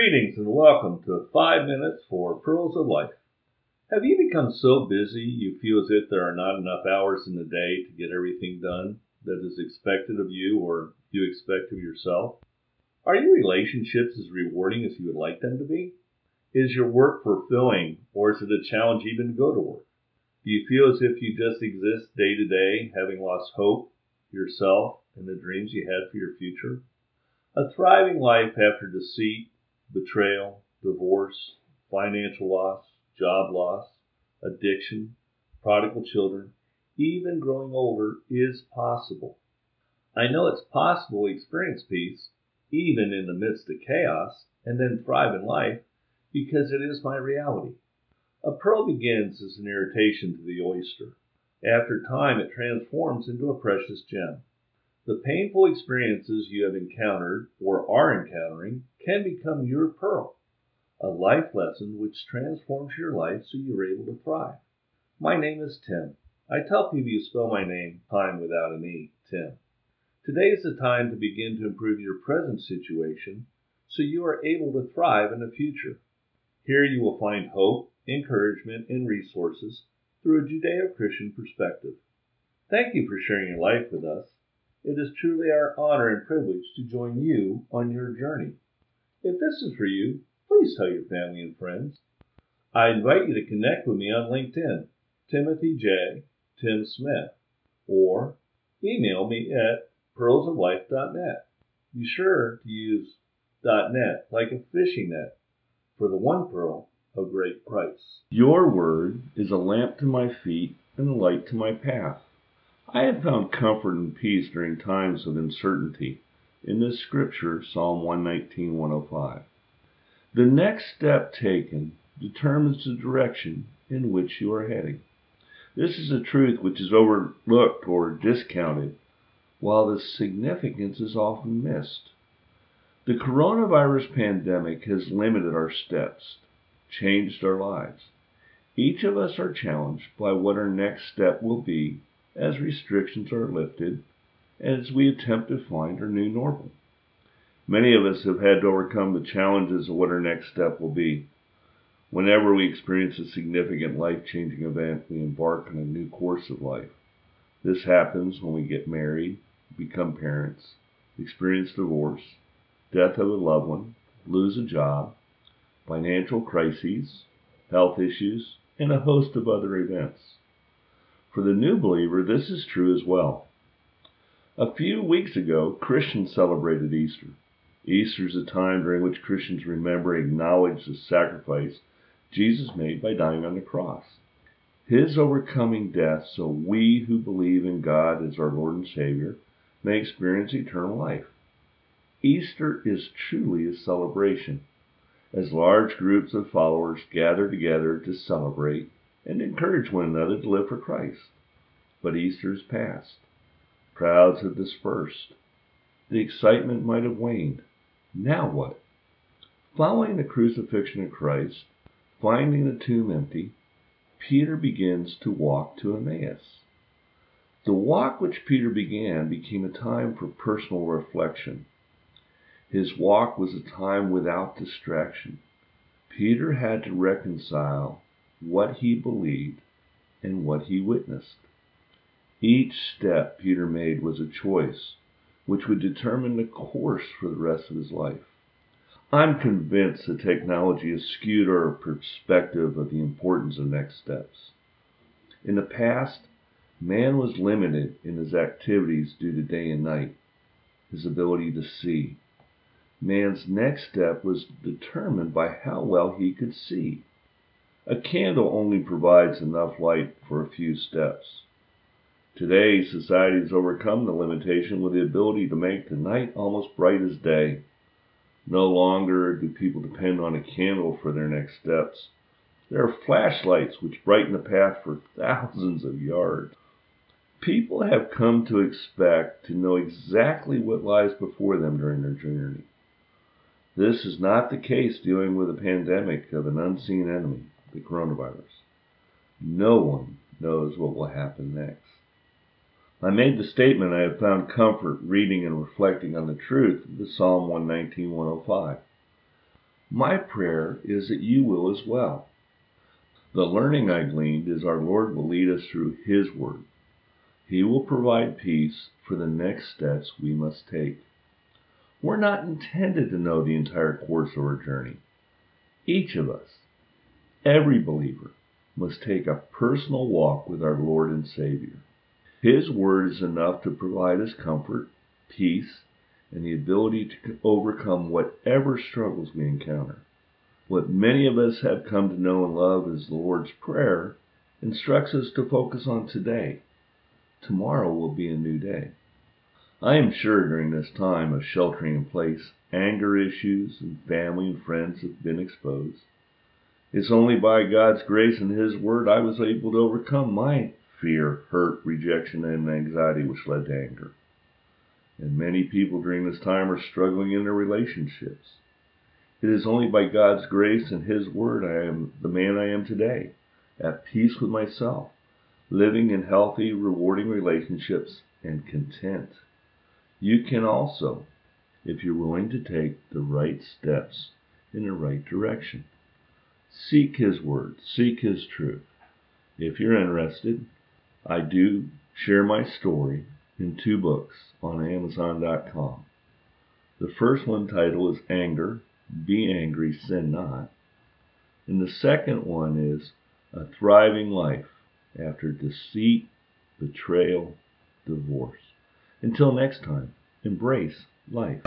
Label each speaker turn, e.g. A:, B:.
A: Greetings and welcome to 5 Minutes for Pearls of Life. Have you become so busy you feel as if there are not enough hours in the day to get everything done that is expected of you or you expect of yourself? Are your relationships as rewarding as you would like them to be? Is your work fulfilling or is it a challenge even to go to work? Do you feel as if you just exist day to day, having lost hope, yourself, and the dreams you had for your future? A thriving life after deceit, betrayal, divorce, financial loss, job loss, addiction, prodigal children, even growing older is possible. I know it's possible to experience peace, even in the midst of chaos, and then thrive in life because it is my reality. A pearl begins as an irritation to the oyster. After time, it transforms into a precious gem. The painful experiences you have encountered or are encountering can become your pearl, a life lesson which transforms your life so you're able to thrive. My name is Tim. I tell people you spell my name, time without an E, Tim. Today is the time to begin to improve your present situation so you are able to thrive in the future. Here you will find hope, encouragement, and resources through a Judeo Christian perspective. Thank you for sharing your life with us. It is truly our honor and privilege to join you on your journey. If this is for you, please tell your family and friends. I invite you to connect with me on LinkedIn, Timothy J. Tim Smith, or email me at pearlsoflife.net. Be sure to use .net like a fishing net for the one pearl of great price.
B: Your word is a lamp to my feet and a light to my path. I have found comfort and peace during times of uncertainty in this scripture, Psalm 119, 105. The next step taken determines the direction in which you are heading. This is a truth which is overlooked or discounted, while the significance is often missed. The coronavirus pandemic has limited our steps, changed our lives. Each of us are challenged by what our next step will be as restrictions are lifted as we attempt to find our new normal. Many of us have had to overcome the challenges of what our next step will be. Whenever we experience a significant life changing event, we embark on a new course of life. This happens when we get married, become parents, experience divorce, death of a loved one, lose a job, financial crises, health issues, and a host of other events. For the new believer, this is true as well. A few weeks ago, Christians celebrated Easter. Easter is a time during which Christians remember and acknowledge the sacrifice Jesus made by dying on the cross. His overcoming death so we who believe in God as our Lord and Savior may experience eternal life. Easter is truly a celebration, as large groups of followers gather together to celebrate and encourage one another to live for Christ. But Easter is past. Crowds have dispersed. The excitement might have waned. Now what? Following the crucifixion of Christ, finding the tomb empty, Peter begins to walk to Emmaus. The walk which Peter began became a time for personal reflection. His walk was a time without distraction. Peter had to reconcile what he believed, and what he witnessed. Each step Peter made was a choice which would determine the course for the rest of his life. I'm convinced that technology has skewed our perspective of the importance of next steps. In the past, man was limited in his activities due to day and night, his ability to see. Man's next step was determined by how well he could see. A candle only provides enough light for a few steps. Today, society has overcome the limitation with the ability to make the night almost bright as day. No longer do people depend on a candle for their next steps. There are flashlights which brighten the path for thousands of yards. People have come to expect to know exactly what lies before them during their journey. This is not the case dealing with a pandemic of an unseen enemy the coronavirus. No one knows what will happen next. I made the statement I have found comfort reading and reflecting on the truth of the Psalm 119, 105. My prayer is that you will as well. The learning I gleaned is our Lord will lead us through His Word. He will provide peace for the next steps we must take. We're not intended to know the entire course of our journey. Each of us, every believer, must take a personal walk with our Lord and Savior. His Word is enough to provide us comfort, peace, and the ability to overcome whatever struggles we encounter. What many of us have come to know and love as the Lord's Prayer instructs us to focus on today. Tomorrow will be a new day. I am sure during this time of sheltering in place, anger issues and family and friends have been exposed. It's only by God's grace and His Word I was able to overcome my fear, hurt, rejection, and anxiety which led to anger. And many people during this time are struggling in their relationships. It is only by God's grace and His Word I am the man I am today, at peace with myself, living in healthy, rewarding relationships, and content. You can also, if you're willing to take the right steps in the right direction. Seek His Word, seek His truth. If you're interested, I do share my story in two books on Amazon.com. The first one title is Anger, Be Angry, Sin Not. And the second one is A Thriving Life After Deceit, Betrayal, Divorce. Until next time, embrace life.